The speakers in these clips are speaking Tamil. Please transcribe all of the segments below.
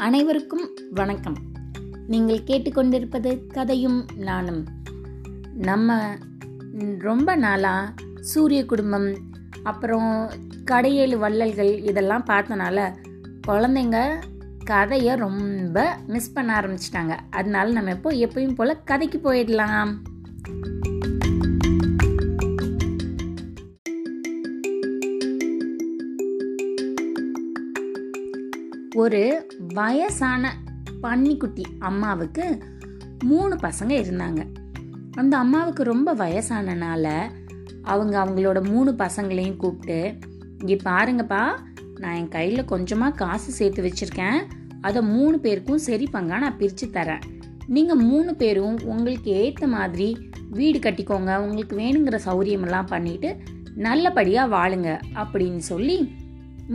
அனைவருக்கும் வணக்கம். நீங்கள் கேட்டுக்கொண்டிருப்பது கதையும் நானும். நம்ம ரொம்ப நாளாக சூரிய குடும்பம் அப்புறம் கடையேழு வள்ளல்கள் இதெல்லாம் பார்த்தனால குழந்தைங்க கதையை ரொம்ப மிஸ் பண்ண ஆரம்பிச்சிட்டாங்க. அதனால நம்ம எப்போ எப்பயும் போல் கதைக்கு போயிடலாம். ஒரு வயசான பன்னிக்குட்டி அம்மாவுக்கு மூணு பசங்க இருந்தாங்க. அந்த அம்மாவுக்கு ரொம்ப வயசானனால அவங்க அவங்களோட மூணு பசங்களையும் கூப்பிட்டு இங்கே பாருங்கப்பா நான் என் கையில் கொஞ்சமாக காசு சேர்த்து வச்சுருக்கேன். அதை மூணு பேருக்கும் சரி பங்கா நான் பிரித்து தரேன். நீங்கள் மூணு பேரும் உங்களுக்கு ஏற்ற மாதிரி வீடு கட்டிக்கோங்க. உங்களுக்கு வேணுங்கிற சௌரியமெல்லாம் பண்ணிட்டு நல்லபடியாக வாழுங்க. அப்படின்னு சொல்லி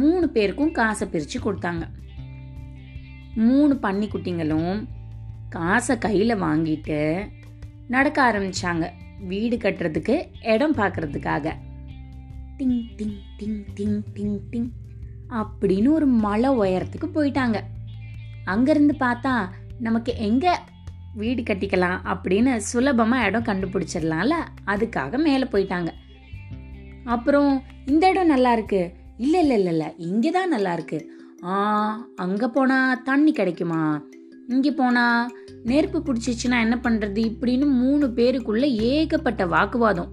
மூணு பேருக்கும் காசை பிரித்து கொடுத்தாங்க. மூணு பன்னிக்குட்டிங்களும் காசை கையில் வாங்கிட்டு நடக்க ஆரம்பிச்சாங்க. வீடு கட்டுறதுக்கு இடம் பார்க்கறதுக்காக. டிங் டிங் டிங் டிங் டிங் டிங் அப்படின்னு ஒரு மலை உயரத்துக்கு போயிட்டாங்க. அங்கேருந்து பார்த்தா நமக்கு எங்கே வீடு கட்டிக்கலாம் அப்படின்னு சுலபமாக இடம் கண்டுபிடிச்சிடலாம்ல அதுக்காக மேலே போயிட்டாங்க. அப்புறம் இந்த இடம் நல்லா இருக்கு. இல்லை இல்லை இல்லை இல்லை இங்கே தான் நல்லா இருக்குது ஆ அங்கே போனால் தண்ணி கிடைக்குமா? இங்கே போனால் நெருப்பு பிடிச்சிச்சுன்னா என்ன பண்ணுறது இப்படின்னு மூணு பேருக்குள்ள ஏகப்பட்ட வாக்குவாதம்.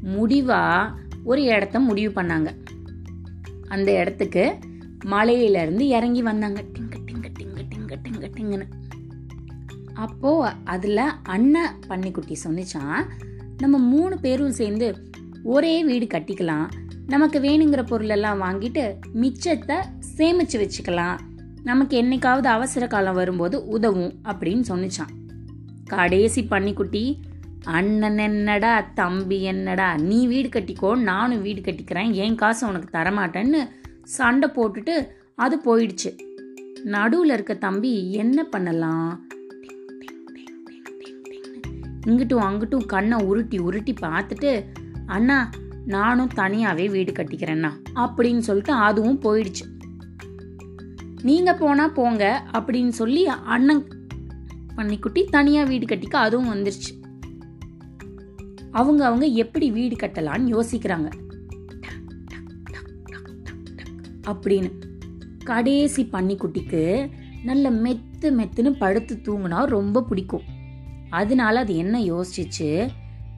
முடிவாக ஒரு இடத்த முடிவு பண்ணாங்க. அந்த இடத்துக்கு மலையிலேருந்து இறங்கி வந்தாங்க. டிங்க டிங்க டிங்க டிங்க டிங்க டிங்கன்னு. அப்போ அதில் அண்ணன் பன்னிக்குட்டி சொன்னிச்சான் நம்ம மூணு பேரும் சேர்ந்து ஒரே வீடு கட்டிக்கலாம் நமக்கு வேணுங்கிற பொருளெல்லாம் வாங்கிட்டு மிச்சத்தை சேமிச்சு வச்சுக்கலாம். நமக்கு என்னைக்காவது அவசர காலம் வரும்போது உதவும் அப்படின்னு சொன்னிச்சான். கடைசி பன்னிக்குட்டி அண்ணன் என்னடா தம்பி என்னடா நீ வீடு கட்டிக்கோ நானும் வீடு கட்டிக்கிறேன் என் காசு உனக்கு தரமாட்டேன்னு சண்டை போட்டுட்டு அது போயிடுச்சு. நடுவில் இருக்க தம்பி என்ன பண்ணலாம்? இங்கிட்டும் அங்கிட்டும் கண்ணை உருட்டி உருட்டி பார்த்துட்டு அண்ணா நானும் தனியாவே வீடு கட்டிக்கிறேன்னா? அப்படின்னு சொல்லிட்டு அதுவும் போயிடுச்சு. நீங்க போனா போங்க அப்படின்னு சொல்லி அண்ணன் பன்னிக்குட்டி தனியா வீடு கட்டிக்க அதுவும் வந்துருச்சு. அவங்க அவங்க எப்படி வீடு கட்டலாம்னு யோசிக்கிறாங்க. அப்படின்னு கடைசி பன்னிக்குட்டிக்கு நல்ல மெத்து மெத்துன்னு படுத்து தூங்கினா ரொம்ப பிடிக்கும். அதனால அது என்ன யோசிச்சு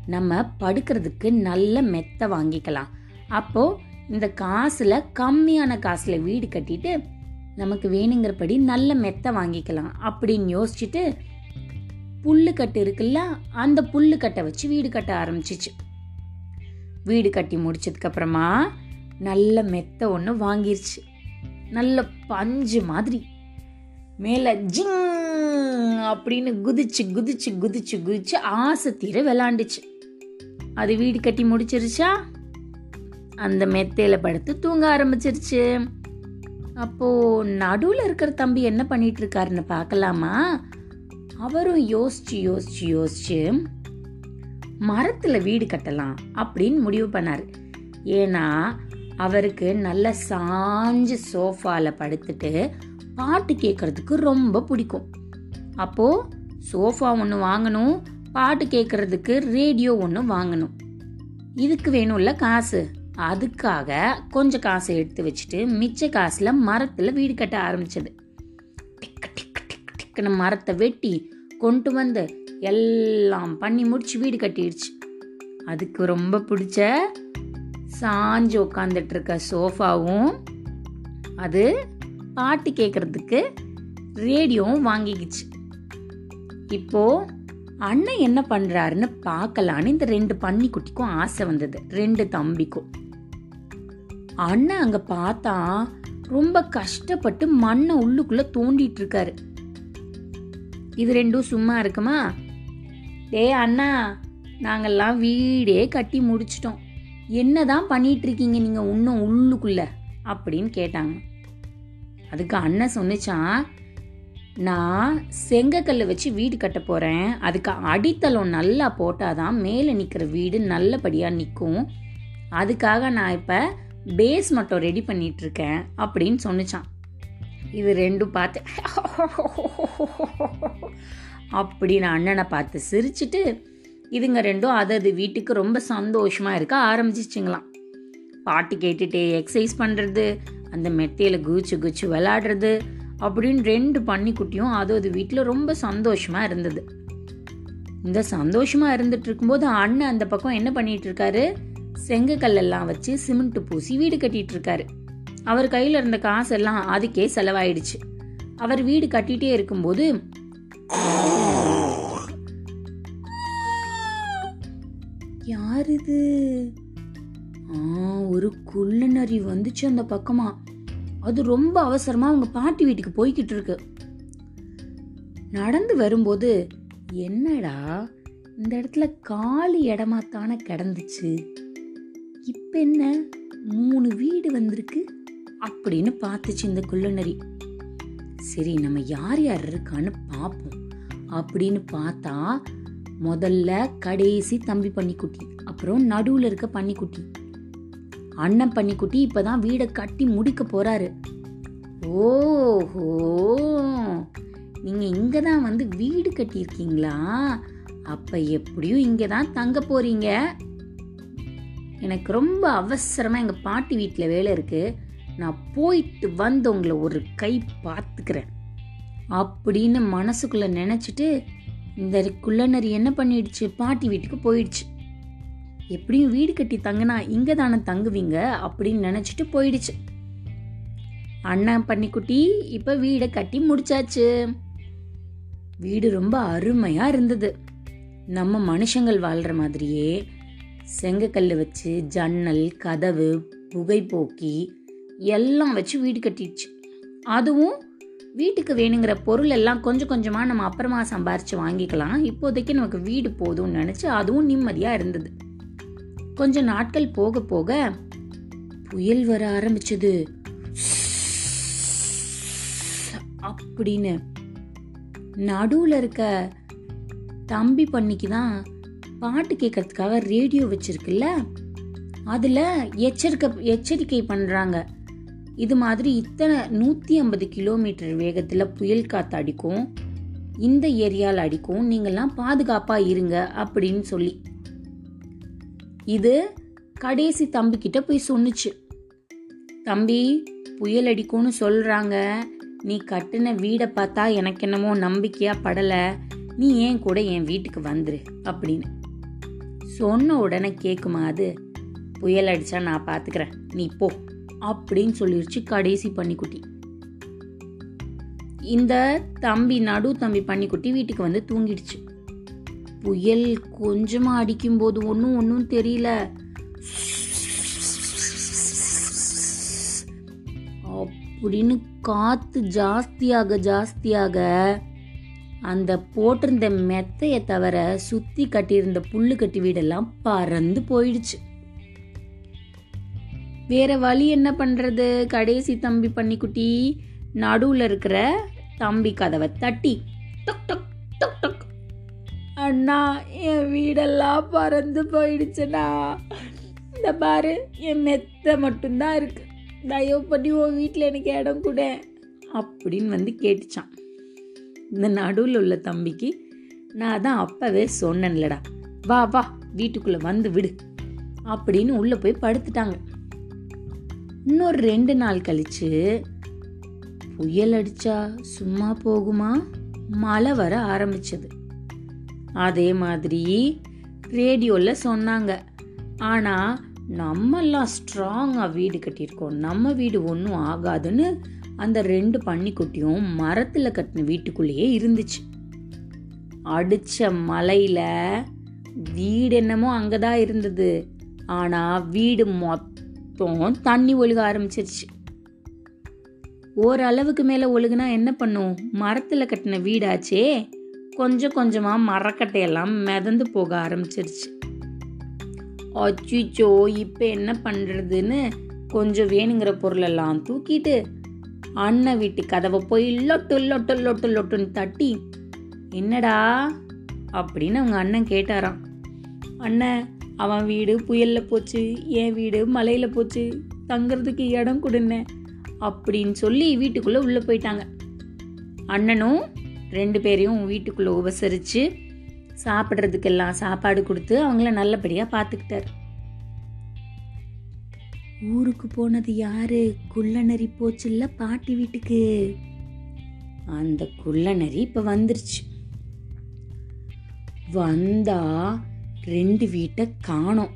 நம்ம படுக்கிறதுக்கு நல்ல மெத்த வாங்கிக்கலாம். அப்போ இந்த காசுல கம்மியான காசுல வீடு கட்டிட்டு நமக்கு வேணுங்கிறபடி நல்ல மெத்த வாங்கிக்கலாம் அப்படின்னு யோசிச்சுட்டு புல்லுக்கட்டு இருக்குல்ல அந்த புல்லுக்கட்டை வச்சு வீடு கட்ட ஆரம்பிச்சிச்சு. வீடு கட்டி முடிச்சதுக்கு அப்புறமா நல்ல மெத்த ஒன்று வாங்கிருச்சு. நல்ல பஞ்சு மாதிரி. மேலே ஜிங்! அப்படின்னு குதிச்சு குதிச்சு குதிச்சு குதிச்சு ஆசை தீர விளாண்டுச்சு. அது வீடு கட்டி முடிச்சிருச்சா? அந்த மெத்தையில படுத்து தூங்க ஆரம்பிச்சிருச்சு. அப்போ நடுவில் இருக்கிற தம்பி என்ன பண்ணிட்டு இருக்காருன்னு பார்க்கலாமா? அவரும் யோசிச்சு யோசிச்சு யோசிச்சு மரத்துல வீடு கட்டலாம் அப்படின்னு முடிவு பண்ணார். ஏன்னா அவருக்கு நல்ல சாஞ்சு சோஃபால படுத்துட்டு பாட்டு கேட்கறதுக்கு ரொம்ப பிடிக்கும். அப்போ சோஃபா ஒன்று வாங்கணும் பாட்டு கேட்கறதுக்கு ரேடியோ ஒன்று வாங்கணும். இதுக்கு வேணும்ல காசு. அதுக்காக கொஞ்சம் காசை எடுத்து வச்சுட்டு மிச்ச காசுல மரத்துல வீடு கட்ட ஆரம்பிச்சது. டிக்கு டிக்கு டிக்கு டிக்குன்னு மரத்தை வெட்டி கொண்டு வந்து எல்லாம் பண்ணி முடிச்சு வீடு கட்டிடுச்சு. அதுக்கு ரொம்ப பிடிச்ச சாஞ்சு உட்காந்துட்டு இருக்க சோஃபாவும் அது பாட்டு கேட்கறதுக்கு ரேடியோவும் வாங்கிக்கிச்சு. இப்போது அண்ணன் என்ன பண்றாருன்னு பார்க்கலான்னு இந்த ரெண்டு பன்னிக்குட்டிக்கும் ஆசை வந்தது. ரெண்டு தம்பிக்கும். அண்ணன் அங்க பார்த்தா ரொம்ப கஷ்டப்பட்டு மண்ணை உள்ளுக்குள்ள தோண்டிட்டு இருக்காரு. இது ரெண்டும் சும்மா இருக்குமா? டேய் அண்ணா நாங்கெல்லாம் வீடே கட்டி முடிச்சிட்டோம். என்னதான் பண்ணிட்டு இருக்கீங்க நீங்க இன்னும் உள்ளுக்குள்ள? அப்படின்னு கேட்டாங்க. அதுக்கு அண்ணன் சொன்னிச்சான் நான் செங்கக்கல் வச்சு வீடு கட்ட போகிறேன் அதுக்கு அடித்தளம் நல்லா போட்டாதான் மேலே நிற்கிற வீடு நல்லபடியாக நிற்கும் அதுக்காக நான் இப்போ பேஸ் மட்டும் ரெடி பண்ணிட்டு இருக்கேன் அப்படின்னு சொன்னிச்சான் இது ரெண்டும் பார்த்து அப்படின்னு அண்ணனை பார்த்து சிரிச்சிட்டு இதுங்க ரெண்டும் அதது வீட்டுக்கு ரொம்ப சந்தோஷமா இருக்க ஆரம்பிச்சிச்சிங்களாம். பாட்டு கேட்டுட்டே எக்ஸசைஸ் பண்ணுறது அந்த மெத்தையில் குதிச்சு குதிச்சு விளாடுறது அப்படின்னு ரெண்டு பன்னிக்குட்டியும் அது அது வீட்டில் ரொம்ப சந்தோஷமாக இருந்தது. இந்த சந்தோஷமாக இருந்துட்டு இருக்கும்போது அண்ணன் அந்த பக்கம் என்ன பண்ணிட்டு இருக்காரு? செங்கக்கல்லெல்லாம் வச்சு சிமெண்ட் பூசி வீடு கட்டிட்டு இருக்காரு. அவர் கையில் இருந்த காசெல்லாம் அதுக்கே செலவாயிடுச்சு. அவர் வீடு கட்டிட்டே இருக்கும்போது யார் இது? ஆ ஒரு குள்ள நரி வந்துச்சு அந்த பக்கமா. அது ரொம்ப அவசரமா அவங்க பாட்டி வீட்டுக்கு போய்கிட்டு இருக்கு. நடந்து வரும்போது என்னடா இந்த இடத்துல காலி இடமா தானே கிடந்துச்சு? இப்ப என்ன மூணு வீடு வந்திருக்கு? அப்படின்னு பார்த்துச்சு இந்த குள்ளநரி. சரி நம்ம யார் யார் இருக்கான்னு பார்ப்போம் அப்படின்னு பார்த்தா முதல்ல கடைசி தம்பி பன்னிக்குட்டி அப்புறம் நடுவில் இருக்க பன்னிக்குட்டி. அண்ணன் பன்னிக்குட்டி இப்பதான் வீடை கட்டி முடிக்க போறாரு. ஓஹோ. நீங்க இங்கே தான் வந்து வீடு கட்டியிருக்கீங்களா? அப்ப எப்படியும் இங்கே தான் தங்க போறீங்க? எனக்கு ரொம்ப அவசரமா எங்க பாட்டி வீட்டில் வேலை இருக்கு. நான் போயிட்டு வந்து உங்களை ஒரு கை பார்த்துக்கிறேன். அப்படின்னு மனசுக்குள்ள நினைச்சிட்டு இந்த குள்ளநரி என்ன பண்ணிடுச்சு? பாட்டி வீட்டுக்கு போயிடுச்சு. எப்படியும் வீடு கட்டி தங்கினா இங்க தானே தங்குவீங்க அப்படின்னு நினைச்சிட்டு போயிடுச்சு. அண்ணன் பண்ணிக்குட்டி இப்ப வீடை கட்டி முடிச்சாச்சு. வீடு ரொம்ப அருமையா இருந்தது. நம்ம மனுஷங்கள் வாழ்ற மாதிரியே செங்கக்கல் வச்சு ஜன்னல் கதவு புகைப்போக்கி எல்லாம் வச்சு வீடு கட்டிடுச்சு. அதுவும் வீட்டுக்கு வேணுங்கிற பொருள் எல்லாம் கொஞ்சம் கொஞ்சமாக நம்ம அப்புறமா சம்பாரிச்சு வாங்கிக்கலாம். இப்போதைக்கு நமக்கு வீடு போதும்னு நினச்சி அதுவும் நிம்மதியாக இருந்தது. கொஞ்ச நாட்கள் போக போக புயல் வர ஆரம்பிச்சது. அப்படின்னு. நடுவுல இருக்க தம்பி பண்ணிக்கு தான் பாட்டு கேட்கறதுக்காக ரேடியோ வச்சிருக்குல்ல? அதுல எச்சரிக்கை எச்சரிக்கை பண்றாங்க. இது மாதிரி இத்தனை நூத்தி ஐம்பது கிலோமீட்டர் வேகத்துல புயல் காத்து அடிக்கும். இந்த ஏரியால அடிக்கும். நீங்கெல்லாம் பாதுகாப்பா இருங்க அப்படின்னு சொல்லி. இது கடைசி தம்பிக்கிட்ட போய் சொன்னுச்சு. தம்பி புயல் அடிக்கும்னு சொல்கிறாங்க நீ கட்டின வீடை பார்த்தா எனக்கு என்னமோ நம்பிக்கையாக படலை. நீ ஏன் கூட என் வீட்டுக்கு வந்துரு அப்படின்னு. சொன்ன உடனே கேட்குமா அது? புயல் அடித்தா நான் பார்த்துக்கிறேன் நீ போ அப்படின்னு சொல்லிருச்சு கடைசி பன்னிக்குட்டி. இந்த தம்பி நடு தம்பி பன்னிக்குட்டி வீட்டுக்கு வந்து தூங்கிடுச்சு. புயல் கொஞ்சமா அடிக்கும் போது ஒன்னும் ஒன்னும் தெரியல. அப்படின்னு காத்து ஜாஸ்தியாக ஜாஸ்தியாக அந்த போட்டிருந்த மெத்தைய தவிர சுத்தி கட்டியிருந்த புல்லு கட்டி வீடெல்லாம் பறந்து போயிடுச்சு. வேற வழி என்ன பண்றது? கடைசி தம்பி பன்னிக்குட்டி நடுவுல இருக்கிற தம்பி கதவை தட்டி டொக் டொக் டொக் டொக் அண்ணா என் வீடெல்லாம் பறந்து போயிடுச்சுண்ணா. இந்த பாரு என் மெத்தை மட்டும்தான் இருக்கு. தயவு பண்ணி உன் வீட்டில் எனக்கு இடம் கூட அப்படின்னு வந்து கேட்டுச்சான். இந்த நடுவில் உள்ள தம்பிக்கு நான் தான் அப்பவே சொன்னேன்லடா. வா வா வீட்டுக்குள்ளே வந்து விடு அப்படின்னு உள்ளே போய் படுத்துட்டாங்க. இன்னொரு ரெண்டு நாள் கழிச்சு புயல் அடிச்சா சும்மா போகுமா? மழை வர ஆரம்பிச்சது. அதே மாதிரி ரேடியோவில் சொன்னாங்க. ஆனால் நம்மெல்லாம் ஸ்ட்ராங்காக வீடு கட்டியிருக்கோம். நம்ம வீடு ஒன்றும் ஆகாதுன்னு அந்த ரெண்டு பன்னிக்குட்டியும் மரத்தில் கட்டின வீட்டுக்குள்ளேயே இருந்துச்சு. அடித்த மலையில் வீடு என்னமோ அங்கே தான் இருந்தது. ஆனால் வீடு மொத்தம் தண்ணி ஒழுக ஆரம்பிச்சிருச்சு. ஓரளவுக்கு மேலே ஒழுகுனா என்ன பண்ணும்? மரத்தில் கட்டின வீடாச்சே. கொஞ்சம் கொஞ்சமாக மரக்கட்டையெல்லாம் மிதந்து போக ஆரம்பிச்சிருச்சு. அச்சுச்சோ இப்போ என்ன பண்ணுறதுன்னு கொஞ்சம் வேணுங்கிற பொருளெல்லாம் தூக்கிட்டு அண்ணன் வீட்டு கதவை போய் லொட்டு லொட்டு லொட்டு லொட்டுன்னு தட்டி என்னடா? அப்படின்னு அவங்க அண்ணன் கேட்டாராம். அண்ணன் அவன் வீடு புயலில் போச்சு என் வீடு மலையில் போச்சு தங்குறதுக்கு இடம் கொடுன்னேன் அப்படின்னு சொல்லி வீட்டுக்குள்ளே உள்ளே போயிட்டாங்க. அண்ணனும் ரெண்டு பேரையும் வீட்டுக்குள்ள உபசரிச்சு சாப்பிட்றதுக்கெல்லாம் சாப்பாடு கொடுத்து அவங்கள நல்லபடியா பார்த்துக்கிட்டாரு ஊருக்கு போனது யாரு? குள்ளநரி போச்சுல்ல பாட்டி வீட்டுக்கு. அந்த குள்ளநரி இப்ப வந்துருச்சு. வந்தா ரெண்டு வீட்டை காணோம்.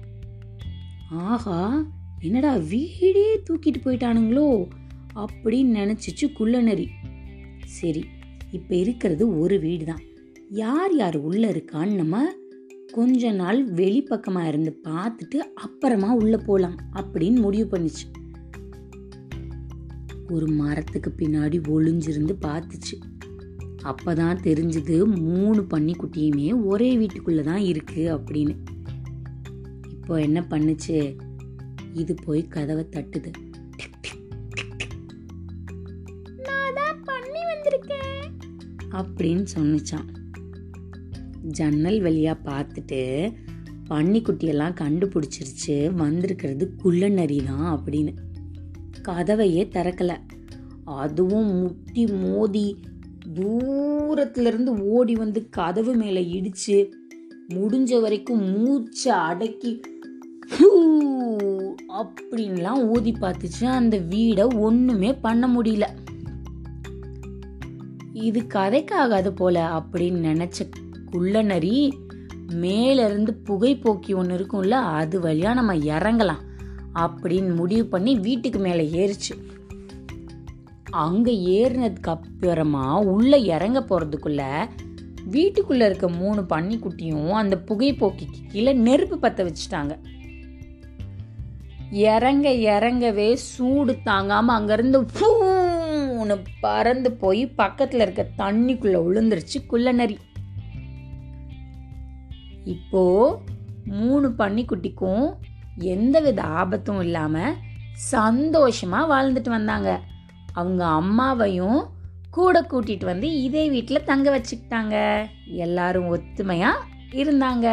ஆஹா என்னடா வீடே தூக்கிட்டு போயிட்டானுங்களோ அப்படின்னு நினைச்சிச்சு குள்ளநரி. சரி இப்போ இருக்கிறது ஒரு வீடு தான் யார் யார் உள்ளே இருக்கான்னு நம்ம கொஞ்ச நாள் வெளிப்பக்கமாக இருந்து பார்த்துட்டு அப்புறமா உள்ளே போகலாம் அப்படின்னு முடிவு பண்ணுச்சு. ஒரு மரத்துக்கு பின்னாடி ஒளிஞ்சிருந்து பார்த்துச்சு. அப்பதான் தெரிஞ்சது மூணு பன்னிக்குட்டியுமே ஒரே வீட்டுக்குள்ள தான் இருக்கு அப்படின்னு. இப்போ என்ன பண்ணுச்சு? இது போய் கதவை தட்டுது. அப்படின்னு சொன்னிச்சான். ஜன்னல் வழியாக பார்த்துட்டு பன்னிக்குட்டியெல்லாம் கண்டுபிடிச்சிருச்சு வந்திருக்கிறது குள்ளநரி தான் அப்படின்னு. கதவையே திறக்கலை. அதுவும் முட்டி மோதி தூரத்துலேருந்து ஓடி வந்து கதவு மேலே இடித்து முடிஞ்ச வரைக்கும் மூச்சை அடக்கி "ஹூ" அப்படின்லாம் ஊதி பார்த்துச்சு. அந்த வீடை ஒன்றுமே பண்ண முடியல. இது கதைக்காகாது போல அப்படின்னு நினைச்ச குள்ளநரி மேலேருந்து புகை போக்கி ஒன்று இருக்கும்ல அது வழியா நம்ம இறங்கலாம் அப்படின்னு முடிவு பண்ணி வீட்டுக்கு மேலே ஏறிச்சு. அங்க ஏறினதுக்கு அப்புறமா உள்ள இறங்க போறதுக்குள்ள வீட்டுக்குள்ள இருக்க மூணு பன்னிக்குட்டியும் அந்த புகை போக்கிக்கு கீழே நெருப்பு பத்த வச்சுட்டாங்க. இறங்க இறங்கவே சூடு தாங்காம அங்கிருந்து ஒன்று பறந்து போய் பக்கத்தில் இருக்க தண்ணிக்குள்ளே விழுந்துருச்சு குள்ளநரி. இப்போ மூணு பன்னிக்குட்டிக்கும் எந்தவித ஆபத்தும் இல்லாமல் சந்தோஷமாக வாழ்ந்துட்டு வந்தாங்க. அவங்க அம்மாவையும் கூட கூட்டிட்டு வந்து இதே வீட்டில் தங்க வச்சுக்கிட்டாங்க. எல்லாரும் ஒத்துமையாக இருந்தாங்க.